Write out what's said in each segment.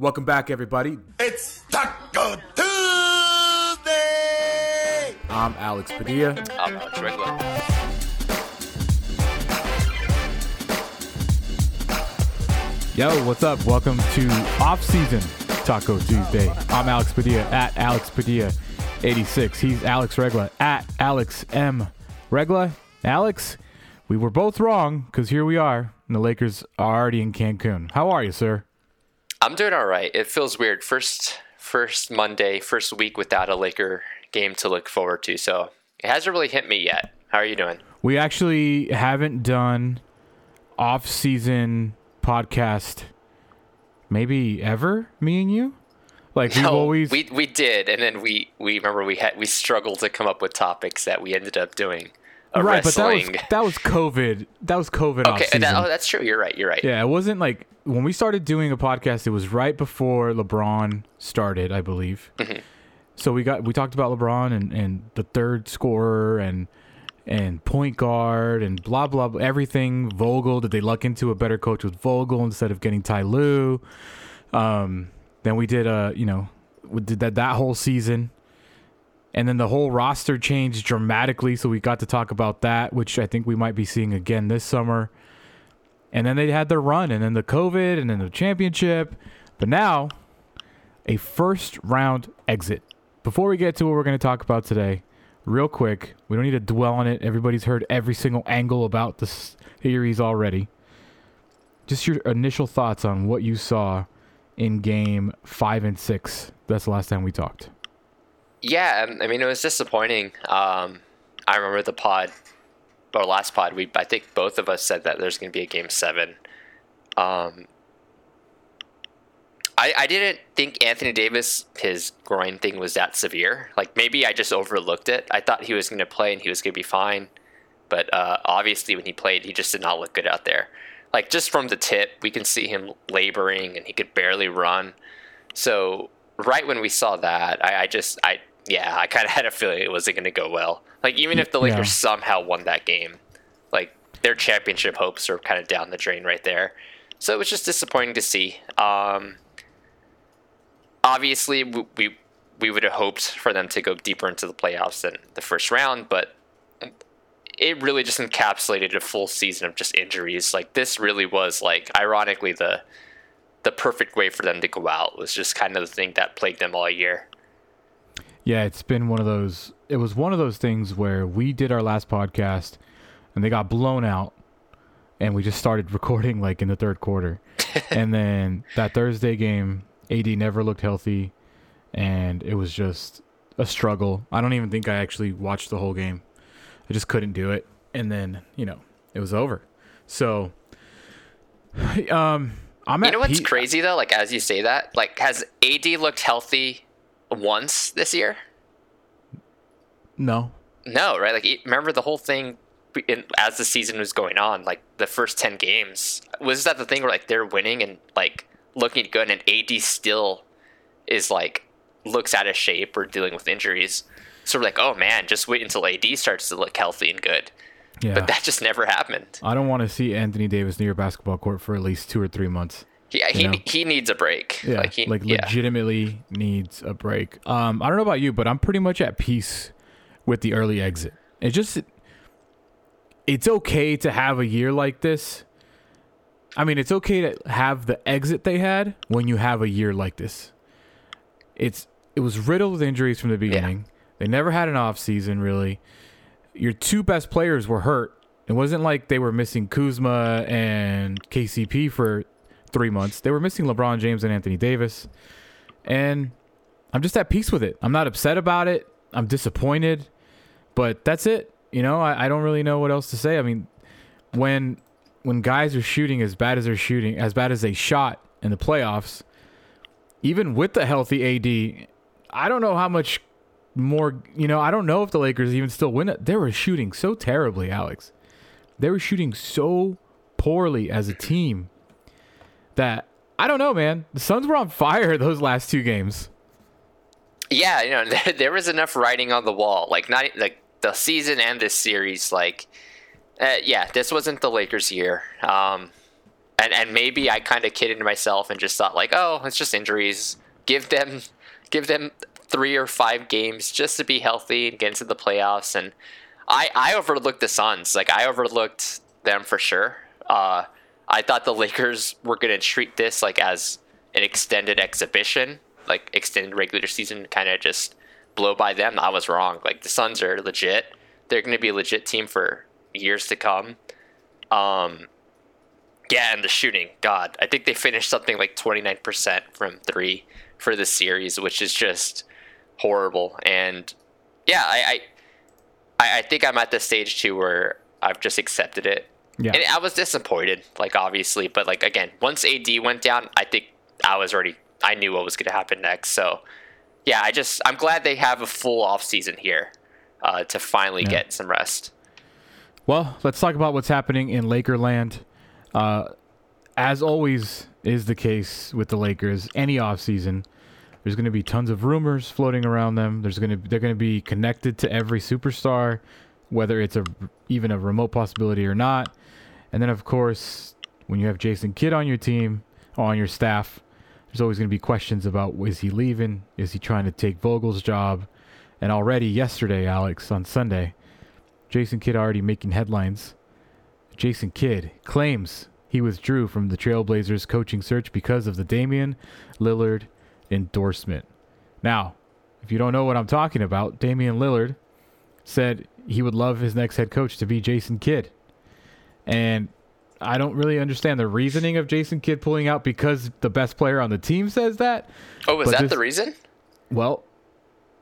Welcome back, everybody. It's Talk-O Tuesday! I'm Alex Padilla. I'm Alex Regla. Yo, what's up? Welcome to off season Talk-O Tuesday. I'm Alex Padilla at Alex Padilla 86. He's Alex Regla at Alex M Regla. Alex, we were both wrong because here we are, and the Lakers are already in Cancun. How are you, sir? I'm doing all right. It feels weird. First, first Monday, first week without a Laker game to look forward to. So it hasn't really hit me yet. How are you doing? We actually haven't done off season podcast maybe ever, me and you? Like we've always we we did, and then we we remember we had we struggled to come up with topics that we ended up doing. A right, but that was that was COVID. That was COVID okay. That, oh, that's true. You're right. You're right. Yeah, it wasn't like when we started doing a podcast. It was right before LeBron started, I believe. Mm-hmm. So we got we talked about LeBron and, and the third scorer and and point guard and blah blah blah everything. Vogel did they luck into a better coach with Vogel instead of getting Ty Lue? Um, then we did uh you know we did that that whole season. And then the whole roster changed dramatically, so we got to talk about that, which I think we might be seeing again this summer. And then they had their run and then the covid and then the championship. But now a first round exit. Before we get to what we're going to talk about today real quick we don't need to dwell on it. Everybody's heard every single angle about this series already. Just your initial thoughts on what you saw in game five and six. That's the last time we talked Yeah, um, I mean it was disappointing. Um, I remember the pod, our last pod, we I think both of us said that there's going to be a game seven. Um, I I didn't think Anthony Davis his groin thing was that severe. Like maybe I just overlooked it. I thought he was going to play and he was going to be fine, but uh, obviously when he played, he just did not look good out there. Like just from the tip, we can see him laboring and he could barely run. So right when we saw that, I, I just I yeah, I kind of had a feeling it wasn't going to go well. Like even if the Yeah. Lakers somehow won that game, like their championship hopes are kind of down the drain right there. So it was just disappointing to see. Um, obviously, we, we we would have hoped for them to go deeper into the playoffs than the first round, but it really just encapsulated a full season of just injuries. Like this really was like ironically the the perfect way for them to go out was just kind of the thing that plagued them all year. Yeah, it's been one of those. It was one of those things where we did our last podcast, and they got blown out, and we just started recording like in the third quarter, and then that Thursday game, AD never looked healthy, and it was just a struggle. I don't even think I actually watched the whole game. I just couldn't do it, and then you know it was over. So, um, I'm You know what's pe- crazy though? Like as you say that, like has AD looked healthy once this year? No, No, right? Like remember the whole thing in, as the season was going on, like the first ten games was that the thing where like they're winning and like looking good, and AD still is like looks out of shape or dealing with injuries. So we're like, oh man, just wait until AD starts to look healthy and good. yeah. But that just never happened. I don't want to see Anthony Davis near basketball court for at least two or three months. Yeah, he know? he needs a break. Yeah, like he, like yeah. legitimately needs a break. Um, I don't know about you, but I'm pretty much at peace with the early exit. It just, it's okay to have a year like this. I mean, it's okay to have the exit they had when you have a year like this. It's it was riddled with injuries from the beginning. They never had an off season really. Your two best players were hurt. It wasn't like they were missing Kuzma and KCP for three months. They were missing LeBron James and Anthony Davis. And I'm just at peace with it. I'm not upset about it. I'm disappointed. But that's it. You know, I, I don't really know what else to say. I mean, when when guys are shooting as bad as they're shooting, as bad as they shot in the playoffs, even with the healthy AD, I don't know how much more, you know, I don't know if the Lakers even still win it. They were shooting so terribly, Alex. They were shooting so poorly as a team that I don't know, man. The Suns were on fire those last two games. Yeah, you know, there, was enough writing on the wall. Like not like the season and this series. Like, uh, yeah, this wasn't the Lakers' year. Um, and and maybe I kind of kidded myself and just thought like, oh, it's just injuries. Give them, give them three or five games just to be healthy and get into the playoffs. And I I overlooked the Suns. Like I overlooked them for sure. Uh, I thought the Lakers were gonna treat this like as an extended exhibition, like extended regular season, kind of just blow by them. I was wrong. Like the Suns are legit. They're gonna be a legit team for years to come. Um, yeah, and the shooting, God, I think they finished something like 29% from three for the series, which is just horrible. And yeah, I, I, I think I'm at the stage too where I've just accepted it. Yeah. And I was disappointed, like obviously, but like again, once AD went down, I think I was already, I knew what was going to happen next. So yeah, I just, I'm glad they have a full off season here uh, to finally Yeah. get some rest. Well, let's talk about what's happening in Lakerland. Uh, as always is the case with the Lakers, any off season, there's going to be tons of rumors floating around them. There's going to they're going to be connected to every superstar, whether it's a even a remote possibility or not. And then of course, when you have Jason Kidd on your team, on your staff, there's always going to be questions about is he leaving? Is he trying to take Vogel's job? And already yesterday, Alex, on Sunday, Jason Kidd already making headlines. Jason Kidd claims he withdrew from the Trailblazers coaching search because of the Damian Lillard endorsement. Now, if you don't know what I'm talking about, Damian Lillard said he would love his next head coach to be Jason Kidd. And I don't really understand the reasoning of Jason Kidd pulling out because the best player on the team says that. Oh, was that this- the reason? Well,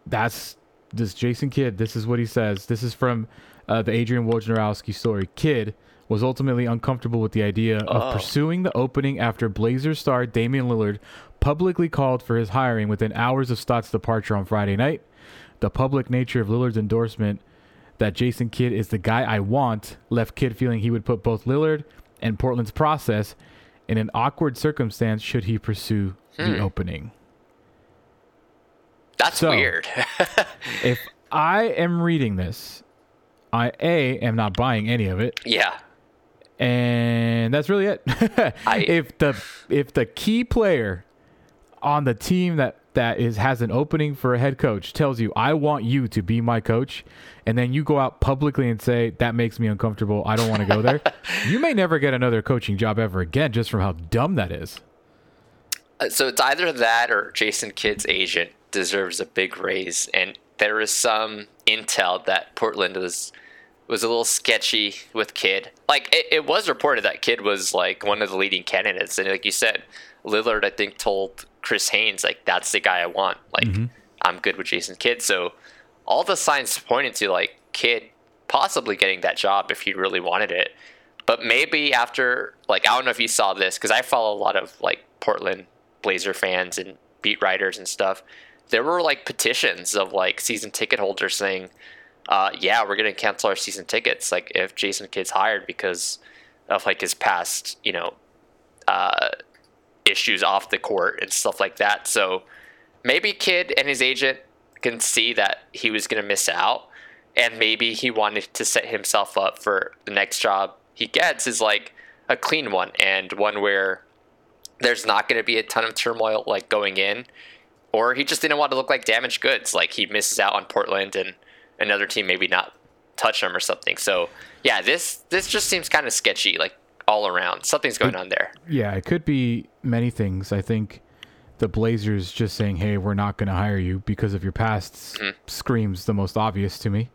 that's this Jason Kidd. This is what he says. This is from uh, the Adrian Wojnarowski story. Kidd was ultimately uncomfortable with the idea of Oh. pursuing the opening after Blazers star Damian Lillard publicly called for his hiring within hours of Stotts' departure on Friday night. The public nature of Lillard's endorsement that Jason Kidd is the guy I want left Kidd feeling he would put both Lillard and Portland's process in an awkward circumstance should he pursue the hmm. opening. That's So- weird. if I am reading this, I a am not buying any of it, yeah. and that's really it. I- if the if the key player on the team that that is has an opening for a head coach tells you I want you to be my coach, and then you go out publicly and say that makes me uncomfortable, I don't want to go there, you may never get another coaching job ever again just from how dumb that is. Uh, So it's either that or Jason Kidd's agent deserves a big raise, and there is some intel that Portland was was a little sketchy with Kidd. Like it, it was reported that Kidd was like one of the leading candidates, and like you said, Lillard I think told Chris Haynes like that's the guy I want. Like I'm good with Jason Kidd. So all the signs pointed to like Kidd possibly getting that job if he really wanted it. But maybe after, like, I don't know if you saw this because I follow a lot of like Portland Blazer fans and beat writers and stuff. There were like petitions of like season ticket holders saying, uh, "Yeah, we're gonna cancel our season tickets." Like if Jason Kidd's hired because of like his past, you know, uh, issues off the court and stuff like that. So maybe Kidd and his agent can see that he was going to miss out, and maybe he wanted to set himself up for the next job he gets is like a clean one and one where there's not going to be a ton of turmoil like going in, or he just didn't want to look like damaged goods, like he misses out on Portland and another team maybe not touch him or something. So yeah, this this just seems kind of sketchy, like all around. Something's going on there. Yeah, it could be many things. I think the Blazers just saying, "Hey, we're not going to hire you because of your past," s- screams the most obvious to me.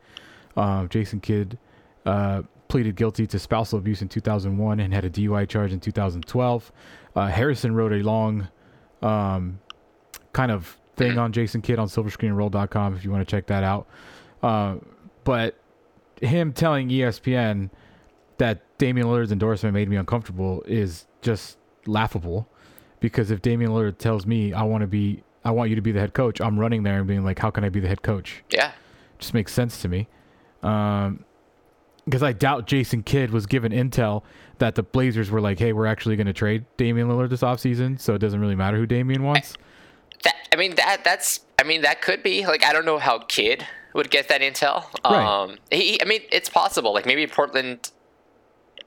Um, Jason Kidd uh, pleaded guilty to spousal abuse in 2001 and had a DUI charge in 2012. Uh, Harrison wrote a long um, kind of thing on Jason Kidd on silverscreenroll.com if you want to check that out. Uh, but him telling ESPN that Damian Lillard's endorsement made me uncomfortable is just laughable because if Damian Lillard tells me I want to be I want you to be the head coach, I'm running there and being like, how can I be the head coach? Yeah. just makes sense to me. Um, because I doubt Jason Kidd was given intel that the Blazers were like, hey, we're actually going to trade Damian Lillard this offseason, so it doesn't really matter who Damian wants. That I mean that that's I mean that could be like I don't know how Kidd would get that intel. Right. Um, he I mean it's possible like maybe Portland.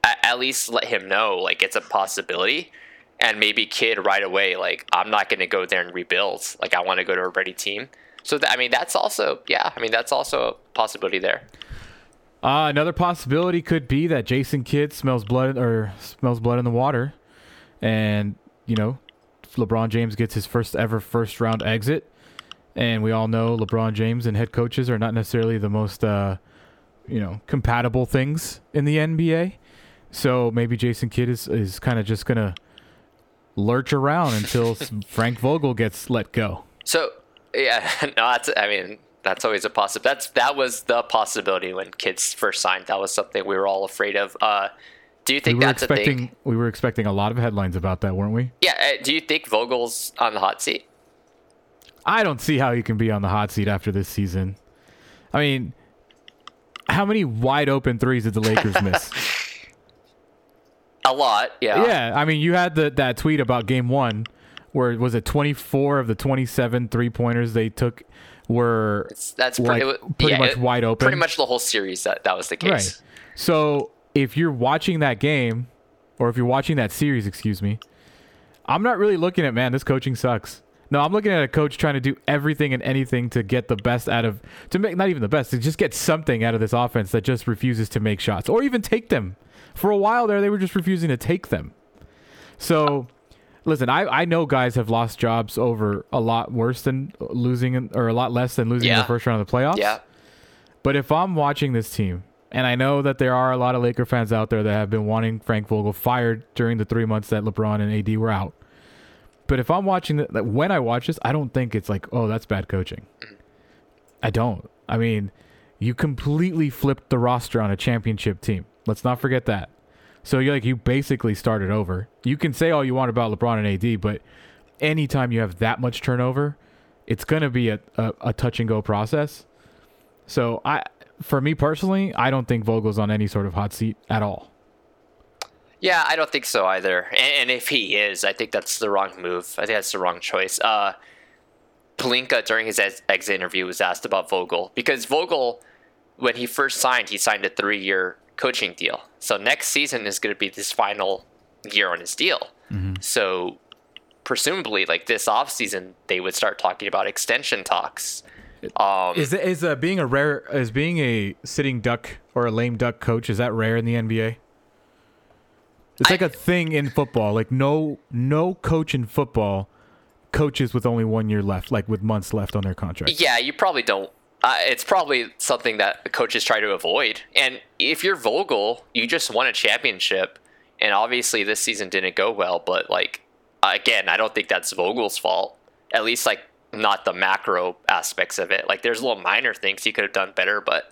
At least let him know like it's a possibility. And maybe Kidd right away, like I'm not going to go there and rebuild. Like I want to go to a ready team. So that, I mean, that's also yeah. I mean, that's also a possibility there. Uh, another possibility could be that Jason Kidd smells blood or smells blood in the water, and you know, LeBron James gets his first ever first round exit, and we all know LeBron James and head coaches are not necessarily the most uh, you know compatible things in the NBA. So maybe Jason Kidd is is kind of just gonna lurch around until Frank Vogel gets let go. So yeah, no, that's I mean that's always a possibility. That's that was the possibility when Kidd's first signed. That was something we were all afraid of. Uh, do you think we that's expecting a thing? we were expecting a lot of headlines about that, weren't we? Yeah. Uh, do you think Vogel's on the hot seat? I don't see how he can be on the hot seat after this season. I mean, how many wide open threes did the Lakers miss? A lot. Yeah. yeah, I mean, you had the that tweet about game 1 where was it 24 of the 27 three-pointers they took were It's- That's like, pretty, pretty yeah, much it- wide open. Pretty much the whole series that that was the case. Right. So if you're watching that game, or if you're watching that series, excuse me, I'm not really looking at man. This coaching sucks. No, I'm looking at a coach trying to do everything and anything to get the best out of to make not even the best to just get something out of this offense that just refuses to make shots or even take them. For a while there, they were just refusing to take them. So, listen, I I know guys have lost jobs over a lot worse than losing in- or a lot less than losing in Yeah. the first round of the playoffs. Yeah. But if I'm watching this team, and I know that there are a lot of Laker fans out there that have been wanting Frank Vogel fired during the three months that LeBron and AD were out. But if I'm watching like, when I watch this, I don't think it's like, oh, that's bad coaching. I don't. I mean, you completely flipped the roster on a championship team. Let's not forget that. So you like you basically started over. You can say all you want about LeBron and AD, but anytime you have that much turnover, it's gonna be a, a, a touch and go process. So I, for me personally, I don't think Vogel's on any sort of hot seat at all. Yeah, I don't think so either. And, and if he is, I think that's the wrong move. I think that's the wrong choice. Uh, Pelinka during his ex- exit interview was asked about Vogel because Vogel, when he first signed, he signed a three-year coaching deal. So next season is going to be this final year on his deal. So presumably, like this offseason, they would start talking about extension talks. Um, Is is uh, being a rare is being a sitting duck or a lame duck coach is that rare in the NBA? It's like a thing in football. Like no no coach in football coaches with only one year left, like with months left on their contract. Yeah, you probably don't. Uh, it's probably something that coaches try to avoid. And if you're Vogel, you just won a championship, and obviously this season didn't go well. But like again, I don't think that's Vogel's fault. At least like not the macro aspects of it. Like there's little minor things he could have done better, but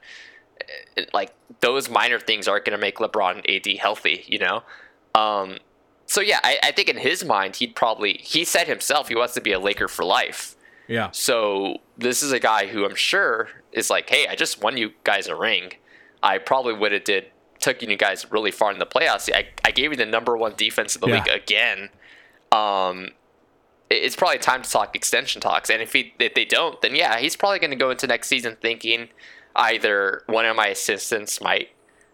uh, like those minor things aren't going to make LeBron AD healthy. You know. Um, so yeah, I, I think in his mind, he'd probably he said himself he wants to be a Laker for life. Yeah. So this is a guy who I'm sure is like, hey, I just won you guys a ring. I probably would have did took you guys really far in the playoffs. I, I gave you the number one defense in the Yeah. league again. Um, it's probably time to talk extension talks. And if he if they don't, then yeah, he's probably going to go into next season thinking either one of my assistants might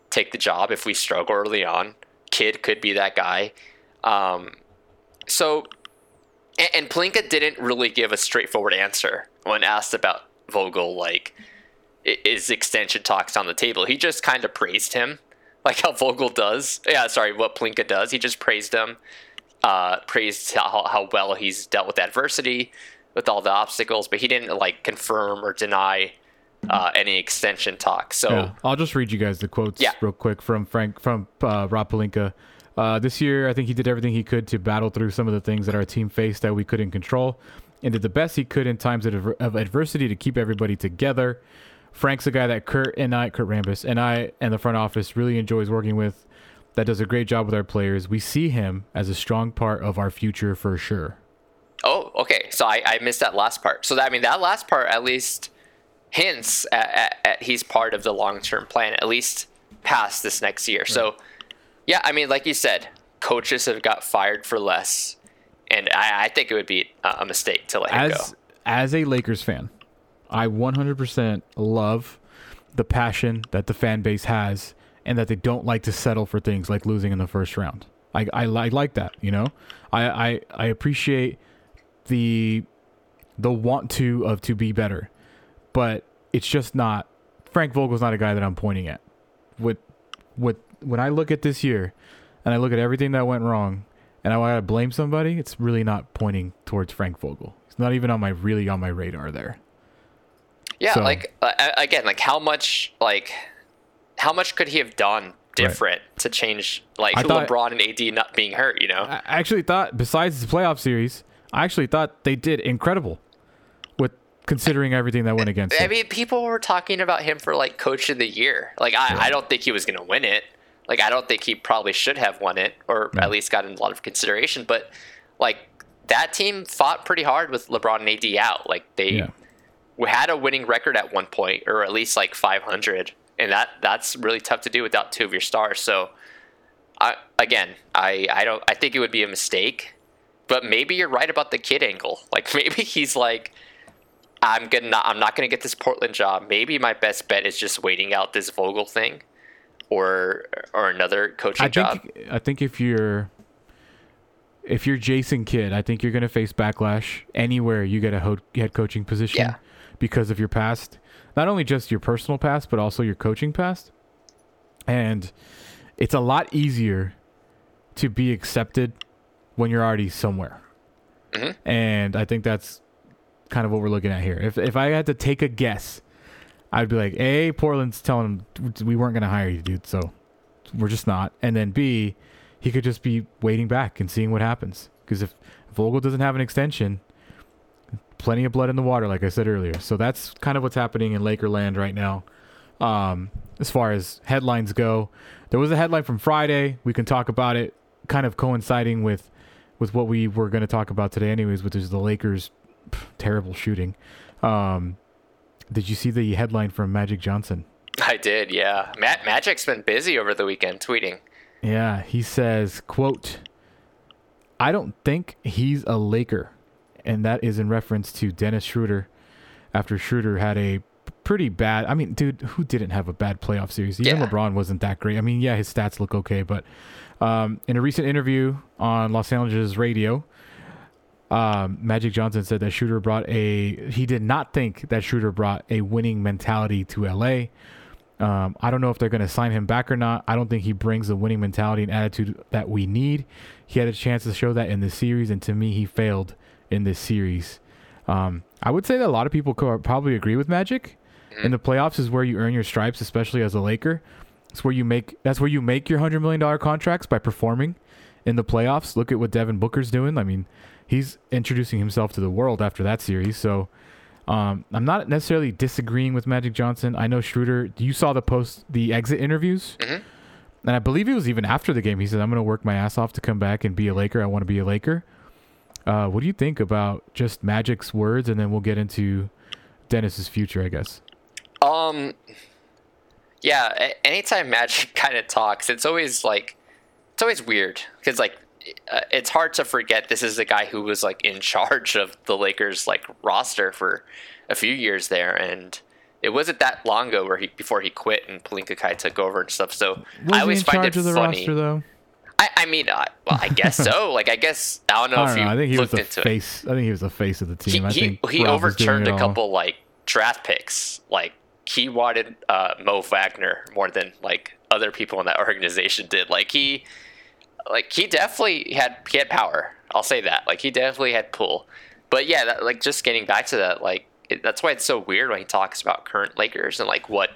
take the job if we struggle early on. Kidd could be that guy. Um, so and, and Pelinka didn't really give a straightforward answer when asked about Vogel, like, is extension talks on the table? He just kind of praised him, like how Vogel does. Yeah, sorry, what Pelinka does. He just praised him, uh, praised how, how well he's dealt with adversity, with all the obstacles, but he didn't, like, confirm or deny uh, any extension talks. So, Yeah. I'll just read you guys the quotes Yeah. real quick from Frank from uh, Rob Pelinka. Uh, this year, I think he did everything he could to battle through some of the things that our team faced that we couldn't control, and did the best he could in times of, of adversity to keep everybody together. Frank's a guy that Kurt and I, Kurt Rambis, and I, and the front office really enjoys working with. That does a great job with our players. We see him as a strong part of our future for sure. Oh, okay. So I, I missed that last part. So that, I mean, that last part at least hints at, at, at he's part of the long term plan, at least past this next year. So, yeah, I mean, like you said, coaches have got fired for less, and I, I think it would be a mistake to let him go. as as a Lakers fan, I 100% love the passion that the fan base has and that they don't like to settle for things like losing in the first round. I I, I like that, you know. I, I I appreciate the the want to of to be better, but it's just not. Frank Vogel's not a guy that I'm pointing at. With with when I look at this year, and I look at everything that went wrong, and I gotta blame somebody, it's really not pointing towards Frank Vogel. It's not even on my really on my radar there. Yeah, So- like uh, again, like how much like how much could he have done different to change like I thought- LeBron and AD not being hurt? You know, I I actually thought, besides the playoff series, I actually thought they did incredible with considering everything that went against I them. mean, people were talking about him for like coach of the year. Like, I, I don't think he was going to win it. Like, I don't think he probably should have won it, or at least gotten a lot of consideration. But like, that team fought pretty hard with LeBron and AD out. Like, they Yeah. we had a winning record at one point, or at least like 500, and that that's really tough to do without two of your stars. So, I again, I I don't I think it would be a mistake. But maybe you're right about the Kidd angle. Like maybe he's like, I'm gonna I'm not gonna get this Portland job. Maybe my best bet is just waiting out this Vogel thing, or or another coaching I job. think I think if you're if you're Jason Kidd, I think you're going to face backlash anywhere you get a ho- head coaching position Yeah. because of your past, not only just your personal past but also your coaching past. And it's a lot easier to be accepted when you're already somewhere. Mhm. And I think that's kind of what we're looking at here. If if I had to take a guess, I'd be like, A, Portland's telling him we weren't going to hire you, dude. So we're just not. And then B, he could just be waiting back and seeing what happens. Because if Vogel doesn't have an extension, plenty of blood in the water, like I said earlier. So that's kind of what's happening in Lakerland right now. Um, as far as headlines go, there was a headline from Friday. We can talk about it, kind of coinciding with with what we were going to talk about today, anyways, which is the Lakers' pff, terrible shooting. Um, did you see the headline from Magic Johnson? I did, yeah. Matt Magic's been busy over the weekend tweeting. Yeah, he says, quote, I don't think he's a Laker. And that is in reference to Dennis Schroeder after Schroeder had a pretty bad I mean, dude, who didn't have a bad playoff series? Even Yeah. LeBron wasn't that great. I mean, yeah, his stats look okay, but um, in a recent interview on Los Angeles radio, um, Magic Johnson said that Schroeder brought a. He did not think that Schroeder brought a winning mentality to LA. Um, I don't know if they're going to sign him back or not. I don't think he brings the winning mentality and attitude that we need. He had a chance to show that in this series, and to me, he failed in this series. Um, I would say that a lot of people probably agree with Magic. In the playoffs is where you earn your stripes, especially as a Laker. It's where you make. That's where you make your hundred million dollar contracts by performing in the playoffs. Look at what Devin Booker's doing. I mean, he's introducing himself to the world after that series. So um, I'm not necessarily disagreeing with Magic Johnson. I know Schroeder. You saw the post, the exit interviews, Mhm. and I believe it was even after the game. He said, "I'm going to work my ass off to come back and be a Laker. I want to be a Laker." Uh, what do you think about just Magic's words, and then we'll get into Dennis's future, I guess. Um, yeah. Anytime Magic kind of talks, it's always like, it's always weird because like, uh, it's hard to forget this is the guy who was like in charge of the Lakers like roster for a few years there, and it wasn't that long ago where he before he quit and Pelinka Kai took over and stuff. So Was I he always in find it funny. roster, though? I, I mean, uh, well, I guess so. Like, I guess I don't know I if don't you know. I think he was the into it. face. I think he was the face of the He team. I he, think he overturned it a all. couple like draft picks. Like he wanted uh, Mo Wagner more than like other people in that organization did. Like he, like he definitely had he had power. I'll say that. Like he definitely had pull. But yeah, that, like just getting back to that, like it, that's why it's so weird when he talks about current Lakers and like what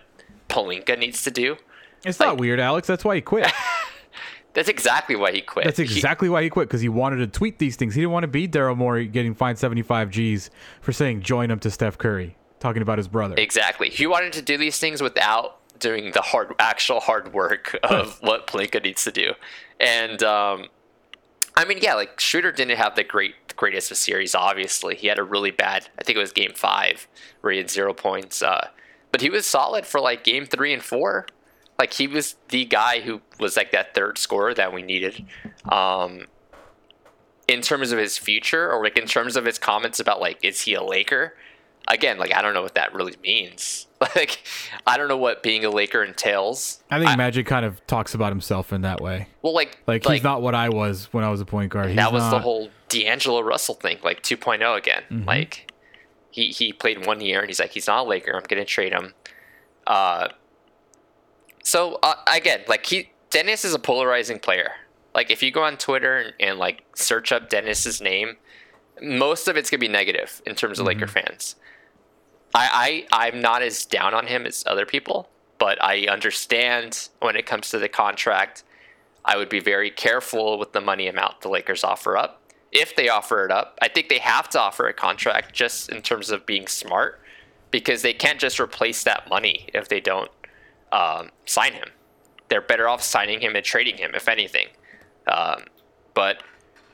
Pelinka needs to do. It's like- not weird, Alex. That's why he quit. That's exactly why he quit. That's He- exactly why he quit because he wanted to tweet these things. He didn't want to be Daryl Morey getting fined 75 G's for saying join him to Steph Curry, talking about his brother. Exactly. He wanted to do these things without doing the hard, actual hard work of what Pelinka needs to do. And um, I mean, yeah, like Schroeder didn't have the great greatest of series. Obviously, he had a really bad. I think it was Game Five where he had zero points. Uh, but he was solid for like Game Three and Four. Like he was the guy who was like that third scorer that we needed. Um, in terms of his future, or like in terms of his comments about like, is he a Laker? Again, like I don't know what that really means. Like I don't know what being a Laker entails. I think Magic kind of talks about himself in that way. Well, like Like, he's not what I was when I was a point guard. He's that was the whole D'Angelo Russell thing, like 2.0 again. Mm-hmm. Like he he played one year and he's like he's not a Laker. I'm gonna trade him. Uh, so uh, again, like he Dennis is a polarizing player. Like if you go on Twitter and, and like search up Dennis's name, most of it's gonna be negative in terms of Laker Mm-hmm. fans. I, I I'm not as down on him as other people, but I understand when it comes to the contract. I would be very careful with the money amount the Lakers offer up. If they offer it up, I think they have to offer a contract just in terms of being smart, because they can't just replace that money if they don't um, sign him. They're better off signing him and trading him, if anything. Um, but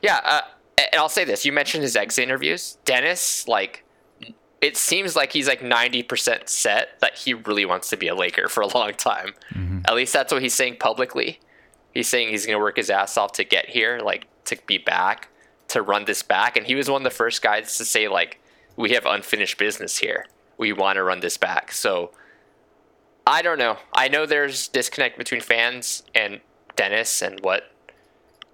yeah, uh, and I'll say this: you mentioned his exit interviews, Dennis. Like, it seems like he's like ninety percent set that he really wants to be a Laker for a long time. At least that's what he's saying publicly. He's saying he's going to work his ass off to get here, like to be back, to run this back. And he was one of the first guys to say like, "We have unfinished business here. We want to run this back." So. I don't know. I know there's disconnect between fans and Dennis and what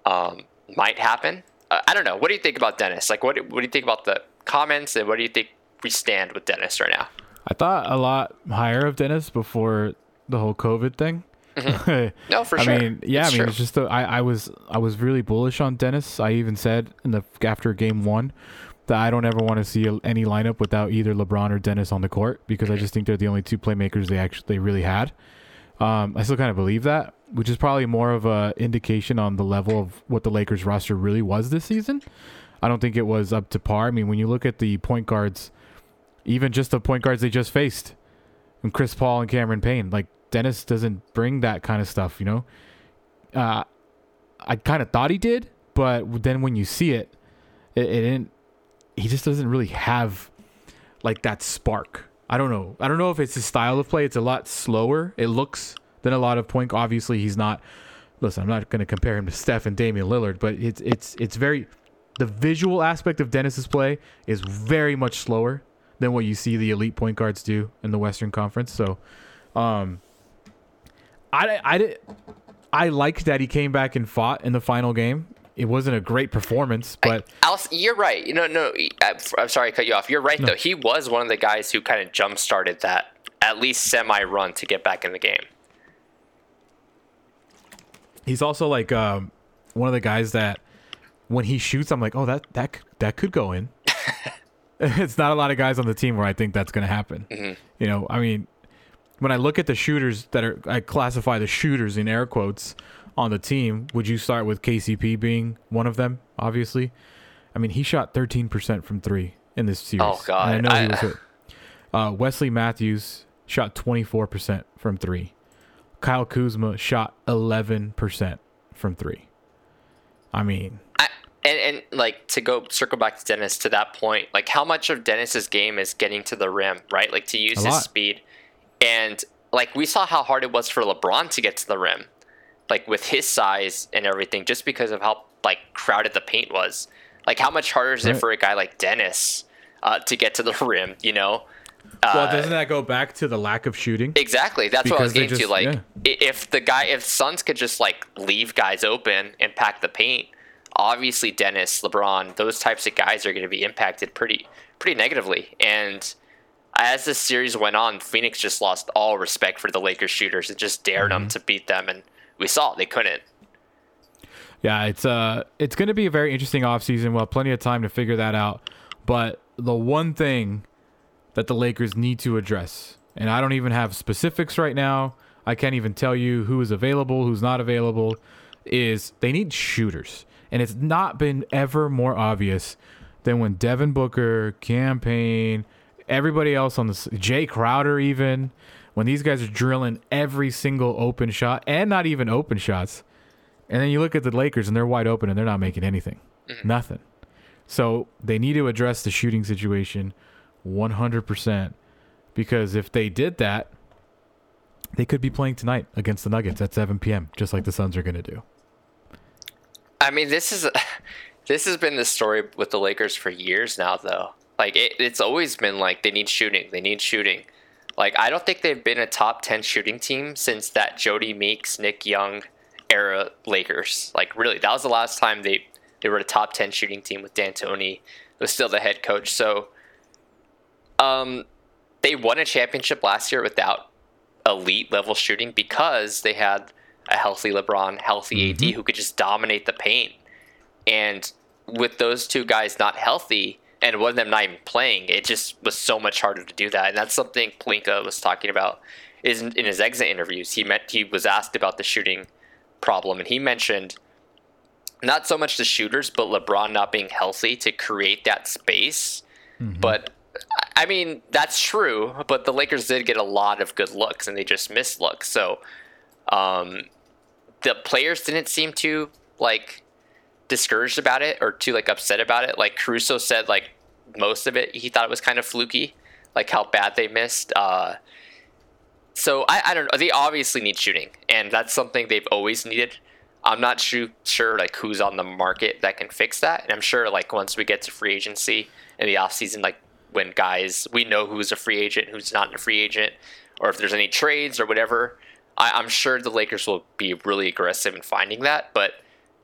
um, might happen. Uh, I don't know. What do you think about Dennis? Like, what what do you think about the comments, and what do you think we stand with Dennis right now? I thought a lot higher of Dennis before the whole COVID thing. No, for I sure. I mean, yeah, It's I mean, true. it's just the, I, I was I was really bullish on Dennis. I even said in the after game one that I don't ever want to see any lineup without either LeBron or Dennis on the court because I just think they're the only two playmakers they actually they really had. Um, I still kind of believe that, which is probably more of a indication on the level of what the Lakers roster really was this season. I don't think it was up to par. I mean, when you look at the point guards, even just the point guards they just faced, and Chris Paul and Cameron Payne, like Dennis doesn't bring that kind of stuff, you know. Uh, I kind of thought he did, but then when you see it, it, it didn't. He just doesn't really have like that spark. I don't know. I don't know if it's his style of play. It's a lot slower. It looks than a lot of point. Obviously, he's not. Listen, I'm not going to compare him to Steph and Damian Lillard, but it's it's it's very. The visual aspect of Dennis's play is very much slower than what you see the elite point guards do in the Western Conference. So, um, I I I liked that he came back and fought in the final game. It wasn't a great performance, but I'll, you're right. You know, no, I- I'm sorry I cut you off. You're right though. He was one of the guys who kind of jump started that at least semi run to get back in the game. he's also like um, one of the guys that when he shoots, I'm like, oh, that that that could go in. it's not a lot of guys on the team where I think that's going to happen. You know, I mean, when I look at the shooters that are, I classify the shooters in air quotes on the team. Would you start with KCP being one of them? Obviously, I mean, he shot 13% from three in this series. Oh, God. And I know he was hurt. Uh, Wesley Matthews shot 24% from three. Kyle Kuzma shot 11% from three. I mean, I, and and like to go circle back to Dennis to that point, like how much of Dennis's game is getting to the rim, right? Like to use A his lot. speed, and like we saw how hard it was for LeBron to get to the rim, like with his size and everything, just because of how like crowded the paint was. Like how much harder is it for a guy like Dennis uh, to get to the rim? You know, well, Uh, doesn't that go back to the lack of shooting? Exactly. That's what I was Because they getting to. just- Like, yeah. if the guy, if Suns could just like leave guys open and pack the paint, obviously Dennis, LeBron, those types of guys are going to be impacted pretty, pretty negatively. And as the series went on, Phoenix just lost all respect for the Lakers shooters and just dared Mm-hmm. them to beat them, and we saw it. they couldn't. Yeah, it's uh it's going to be a very interesting offseason. We'll have plenty of time to figure that out. But the one thing that the Lakers need to address, and I don't even have specifics right now. I can't even tell you who is available, who's not available, is they need shooters. And it's not been ever more obvious than when Devin Booker, Cam Payne, everybody else on the Jae Crowder even when these guys are drilling every single open shot and not even open shots. And then you look at the Lakers and they're wide open and they're not making anything. Mm-hmm. Nothing. So they need to address the shooting situation 100% because if they did that, they could be playing tonight against the Nuggets at 7 p.m., just like the Suns are going to do. I mean, this is this has been the story with the Lakers for years now, though. Like it, it's always been like they need shooting, they need shooting. Like I don't think they've been a top ten shooting team since that Jodie Meeks, Nick Young era Lakers. Like really, that was the last time they they were a top ten shooting team with D'Antoni was still the head coach. So, um, they won a championship last year without elite level shooting because they had a healthy LeBron, healthy AD mm-hmm. who could just dominate the paint. And with those two guys not healthy and one of them not even playing, it just was so much harder to do that. And that's something Pelinka was talking about. Is in, in his exit interviews, he meant he was asked about the shooting problem, and he mentioned not so much the shooters, but LeBron not being healthy to create that space. Mm-hmm. But I mean, that's true. But the Lakers did get a lot of good looks, and they just missed looks. So um, the players didn't seem too like discouraged about it or too like upset about it. Like Caruso said, like most of it, he thought it was kind of fluky, like how bad they missed. Uh, so I, I don't know. They obviously need shooting, and that's something they've always needed. I'm not sure, sure like who's on the market that can fix that. And I'm sure like once we get to free agency in the offseason, like when guys we know who's a free agent, who's not a free agent, or if there's any trades or whatever, I, I'm sure the Lakers will be really aggressive in finding that. But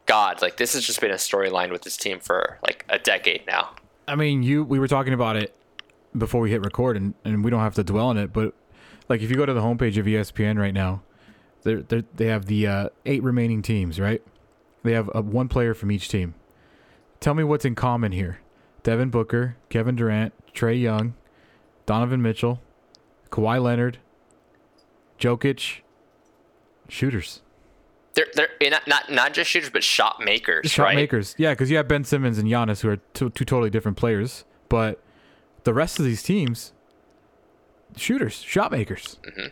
God, like this has just been a storyline with this team for like a decade now. I mean, you we were talking about it before we hit record, and, and we don't have to dwell on it. But like, if you go to the homepage of ESPN right now, they they have the uh, eight remaining teams. Right? They have uh, one player from each team. Tell me what's in common here: Devin Booker, Kevin Durant, Trae Young, Donovan Mitchell, Kawhi Leonard, Jokic, shooters, They're they're eh, not not, not just shooters, but shot makers, shot right? makers. Yeah, because you have Ben Simmons and Giannis, who are two, two totally different players, but the rest of these teams, shooters, shot makers, Mm-hmm.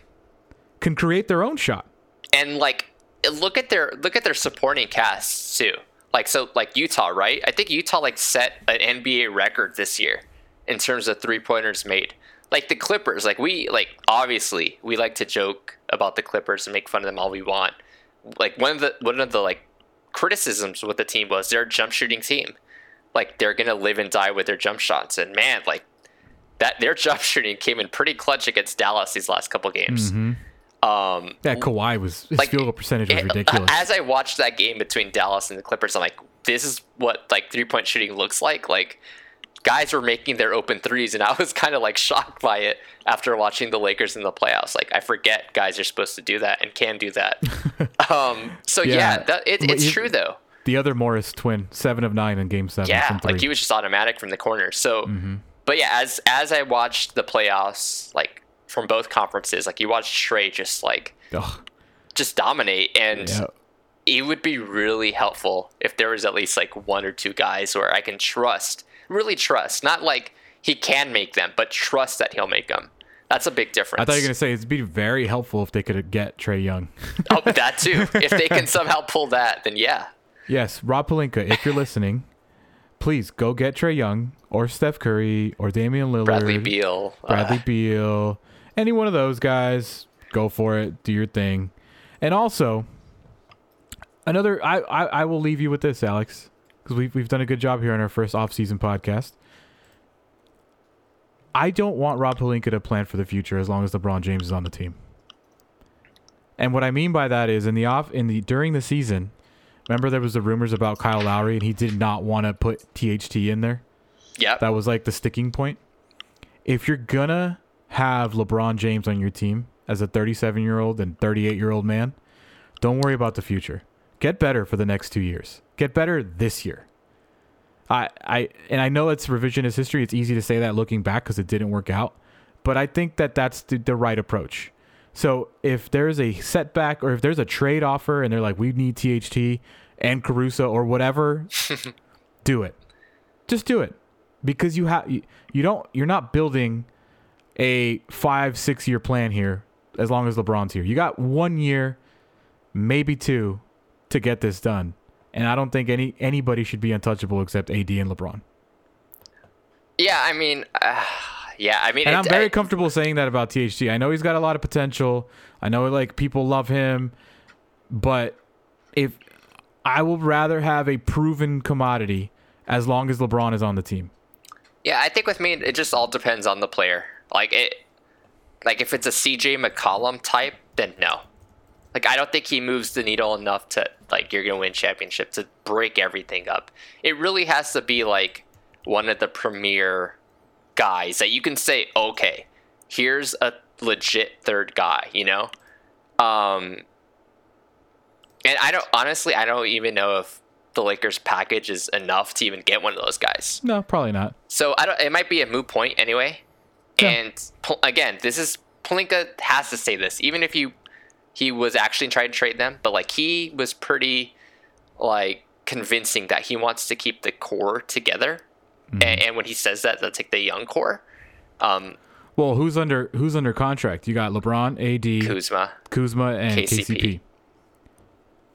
can create their own shot. and like look at their look at their supporting casts too. Like so, like Utah, right? I think Utah like set an NBA record this year in terms of three pointers made. Like the Clippers, like we like obviously we like to joke about the Clippers and make fun of them all we want. Like one of the one of the like criticisms with the team was they're a jump shooting team. Like they're gonna live and die with their jump shots, and man, like that their jump shooting came in pretty clutch against Dallas these last couple games. Um, Yeah, Kawhi was his like, field goal percentage was it- ridiculous. As I watched that game between Dallas and the Clippers, I'm like, this is what like three point shooting looks like. Like guys were making their open threes, and I was kind of like shocked by it after watching the Lakers in the playoffs. Like I forget guys are supposed to do that and can do that. um, so yeah, Yeah. that, it, it's you- true though. the other Morris twin, seven of nine in Game Seven. Yeah, like he was just automatic from the corner. So, Mm-hmm. but yeah, as as I watched the playoffs, like from both conferences, like you watched Trae just like Ugh, just dominate and. yeah. it would be really helpful if there was at least like one or two guys where I can trust, really trust, not like he can make them, but trust that he'll make them. That's a big difference. I thought you were gonna say it'd be very helpful if they could get Trae Young. oh, that too. If they can somehow pull that, then yeah. yes, Rob Pelinka, if you're listening, please go get Trae Young or Steph Curry or Damian Lillard, Bradley Beal. uh, Bradley Beal, any one of those guys. Go for it. Do your thing. And also, another. I I, I will leave you with this, Alex, because we've we've done a good job here on our first off-season podcast. I don't want Rob Pelinka to plan for the future as long as LeBron James is on the team. And what I mean by that is in the off in the during the season, remember there was the rumors about Kyle Lowry and he did not want to put THT in there. Yeah. That was like the sticking point. If you're gonna have LeBron James on your team as a 37 year old and 38 year old man, don't worry about the future. Get better for the next two years. Get better this year. I, I and I know it's revisionist history. It's easy to say that looking back because it didn't work out, but I think that that's the, the right approach. So if there's a setback or if there's a trade offer and they're like, we need THT and Caruso or whatever, do it. Just do it because you have you, you don't you're not building a five six year plan here as long as LeBron's here. You got one year, maybe two, to get this done, and I don't think any anybody should be untouchable except AD and LeBron. Yeah, I mean, uh, yeah, I mean, And I'm very I- comfortable saying that about THT. I know he's got a lot of potential. I know like people love him, but if I would rather have a proven commodity as long as LeBron is on the team. Yeah, I think with me, it just all depends on the player. Like it, like if it's a CJ McCollum type, then no. Like I don't think he moves the needle enough to like you're gonna win championship to break everything up. It really has to be like one of the premier guys that you can say, okay, here's a legit third guy, you know? Um and I don't honestly I don't even know if the Lakers package is enough to even get one of those guys. No, probably not. So I don't. It might be a moot point anyway. Yeah. And again, this is Pelinka has to say this, even if you he was actually trying to trade them, but like he was pretty like convincing that he wants to keep the core together. Mm-hmm. And, and when he says that, that's like the young core. Um, Well, who's under who's under contract? You got LeBron, AD, Kuzma, Kuzma, and KCP. KCP.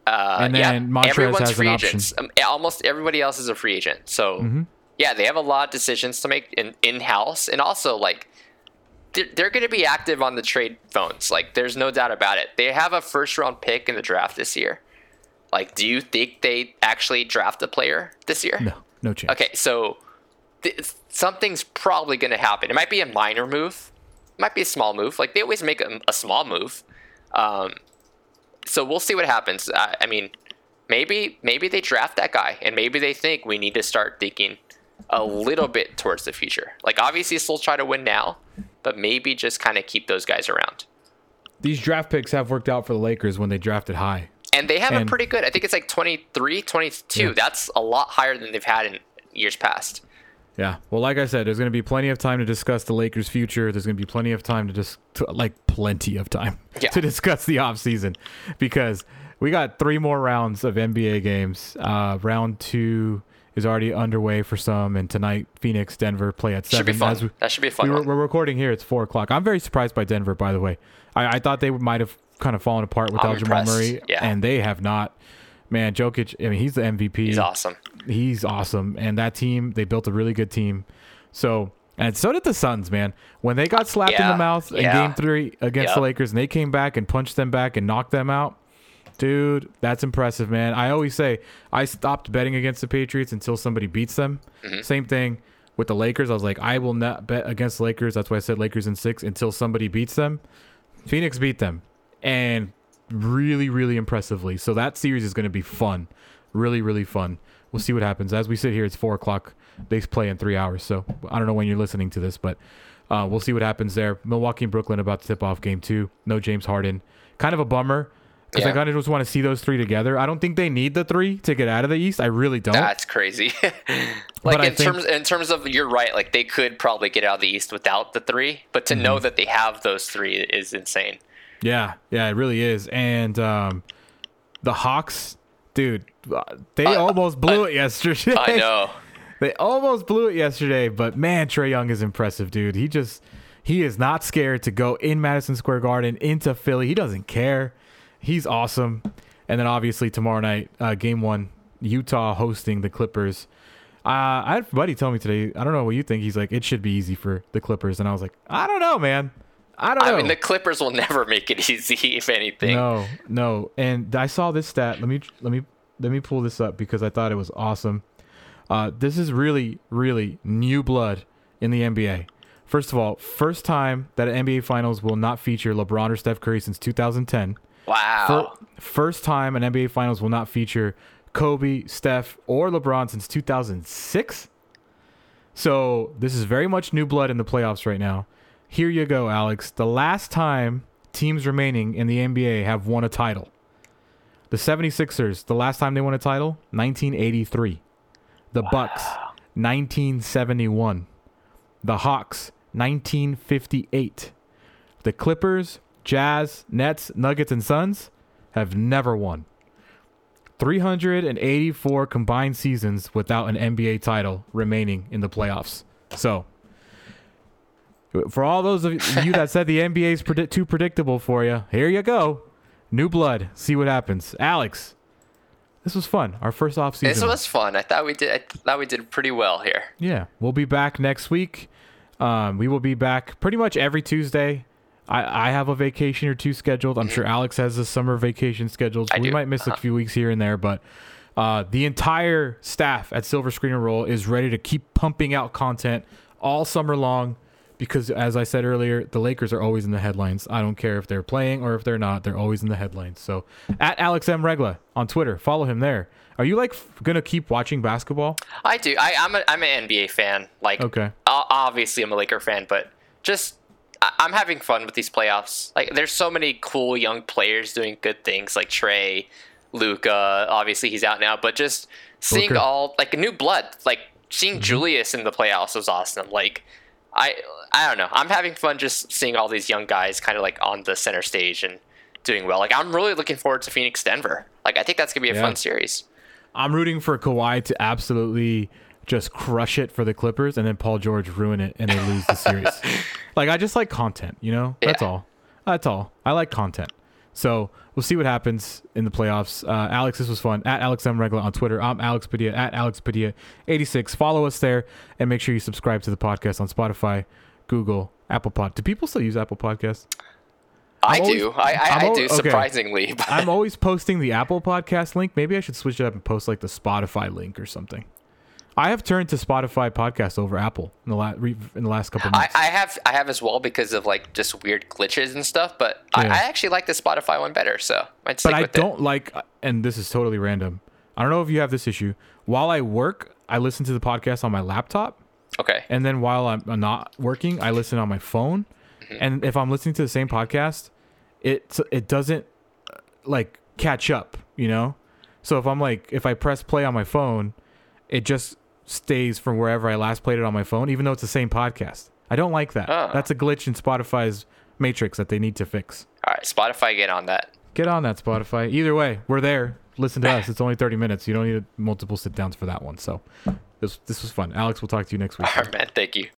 uh, And yeah, then everyone's has free agents. Um, almost everybody else is a free agent. So Mm-hmm. yeah, they have a lot of decisions to make in in house, and also like they're, they're going to be active on the trade phones. Like, there's no doubt about it. They have a first round pick in the draft this year. Like, do you think they actually draft a player this year? No, no chance. Okay, so th- something's probably going to happen. It might be a minor move. It might be a small move. Like they always make a, a small move. Um, so we'll see what happens. I, I mean, maybe maybe they draft that guy, and maybe they think we need to start thinking a little bit towards the future. Like obviously, still try to win now, but maybe just kind of keep those guys around. These draft picks have worked out for the Lakers when they drafted high. And they have And- a pretty good. I think it's like 23, 22. Yeah. That's a lot higher than they've had in years past. Yeah. Well, like I said, there's going to be plenty of time to discuss the Lakers' future. There's going to be plenty of time to just to, like plenty of time Yeah. to discuss the offseason because we got three more rounds of NBA games. Uh, round two is already underway for some, and tonight Phoenix, Denver play at Should seven. be fun. We- that should be a fun. we we're recording here. It's four o'clock. I'm very surprised by Denver, by the way. I, I thought they might have kind of fallen apart without Jamal. Murray, Yeah. and they have not. Man, Jokic. I mean, he's the MVP. He's awesome. He's awesome, and that team they built a really good team. So and so did the Suns, man. When they got slapped in the mouth in Yeah. Game Three against the Lakers, and they came back and punched them back and knocked them out. Dude, that's impressive, man. I always say I stopped betting against the Patriots until somebody beats them. Mm-hmm. Same thing with the Lakers. I was like, I will not bet against the Lakers. That's why I said Lakers in six until somebody beats them. Phoenix beat them, and really, really impressively. So that series is going to be fun, really, really fun. We'll see what happens. As we sit here, it's four o'clock. They play in three hours, so I don't know when you're listening to this, but uh, we'll see what happens there. Milwaukee and Brooklyn about to tip off game two. No James Harden. Kind of a bummer because I kind of just want to see those three together. I don't think they need the three to get out of the East. I really don't. That's crazy. Like I in terms in terms of you're right. Like they could probably get out of the East without the three, but to Mm-hmm. know that they have those three is insane. Yeah, yeah, it really is. And um, the Hawks, dude, uh, they Uh, almost blew it yesterday. I know. They almost blew it yesterday, but man, Trae Young is impressive, dude. He just he is not scared to go in Madison Square Garden into Philly. He doesn't care. He's awesome. And then obviously tomorrow night, uh, game one, Utah hosting the Clippers. Uh, I had a buddy tell me today. I don't know what you think. He's like, it should be easy for the Clippers, and I was like, I don't know, man. I don't know. I mean, the Clippers will never make it easy, if anything. No, no. And I saw this stat. Let me let me let me pull this up because I thought it was awesome. Uh, this is really, really new blood in the NBA. First of all, first time that an NBA Finals will not feature LeBron or Steph Curry since 2010. Wow. Fir- first time an NBA Finals will not feature Kobe, Steph, or LeBron since 2006. So this is very much new blood in the playoffs right now. Here you go, Alex. The last time teams remaining in the NBA have won a title. The 76ers, the last time they won a title, 1983. The Bucks, 1971. The Hawks, 1958. The Clippers, Jazz, Nets, Nuggets, and Suns have never won. 384 combined seasons without an NBA title remaining in the playoffs. So, for all those of you that said the NBA is too predictable for you, here you go. New blood. See what happens. Alex, this was fun. Our first off season. This was fun. I thought we did. I thought we did pretty well here. Yeah, we'll be back next week. Um, we will be back pretty much every Tuesday. I, I have a vacation or two scheduled. I'm sure Alex has a summer vacation scheduled. So we do. might miss a Uh-huh. few weeks here and there, but Uh, the entire staff at Silver Screen and Roll is ready to keep pumping out content all summer long because, as I said earlier, the Lakers are always in the headlines. I don't care if they're playing or if they're not; they're always in the headlines. So, at Alex M Regla on Twitter, follow him there. Are you like f- gonna keep watching basketball? I do. I, I'm a, I'm an NBA fan. Like, Okay. obviously I'm a Laker fan, but just I- I'm having fun with these playoffs. Like, there's so many cool young players doing good things, like Trae, Luka. Obviously he's out now, but just seeing Booker. all like new blood, like seeing mm-hmm. Julius in the playoffs was awesome. Like, I I don't know. I'm having fun just seeing all these young guys kind of like on the center stage and doing well. Like, I'm really looking forward to Phoenix Denver. Like, I think that's gonna be a Yeah. fun series. I'm rooting for Kawhi to absolutely just crush it for the Clippers, and then Paul George ruin it and they lose the series. like I just like content, you know. That's Yeah. all. That's all. I like content. So we'll see what happens in the playoffs. Uh, Alex, this was fun. At Alex M Regla on Twitter. I'm Alex Padilla at Alex Padilla 86. Follow us there and make sure you subscribe to the podcast on Spotify, Google, Apple Pod. Do people still use Apple Podcasts? I always- do. I, I, I do okay. surprisingly. But I'm always posting the Apple Podcast link. Maybe I should switch it up and post like the Spotify link or something. I have turned to Spotify podcast over Apple in the last in the last couple I, months. I have I have as well because of like just weird glitches and stuff. But I, Yeah. I actually like the Spotify one better, so I'd stick but I don't it. like, and this is totally random. I don't know if you have this issue. While I work, I listen to the podcast on my laptop, Okay. and then while I'm not working, I listen on my phone. Mm-hmm. And if I'm listening to the same podcast, it it doesn't uh, like catch up, you know. So if I'm like, if I press play on my phone, it just stays from wherever I last played it on my phone, even though it's the same podcast. I don't like that. Oh. That's a glitch in Spotify's matrix that they need to fix. All right, Spotify, get on that. Get on that Spotify. Either way, we're there. Listen to us. It's only 30 minutes. You don't need multiple sit downs for that one. So this this was fun. Alex, we'll talk to you next week. All right, man. Thank you.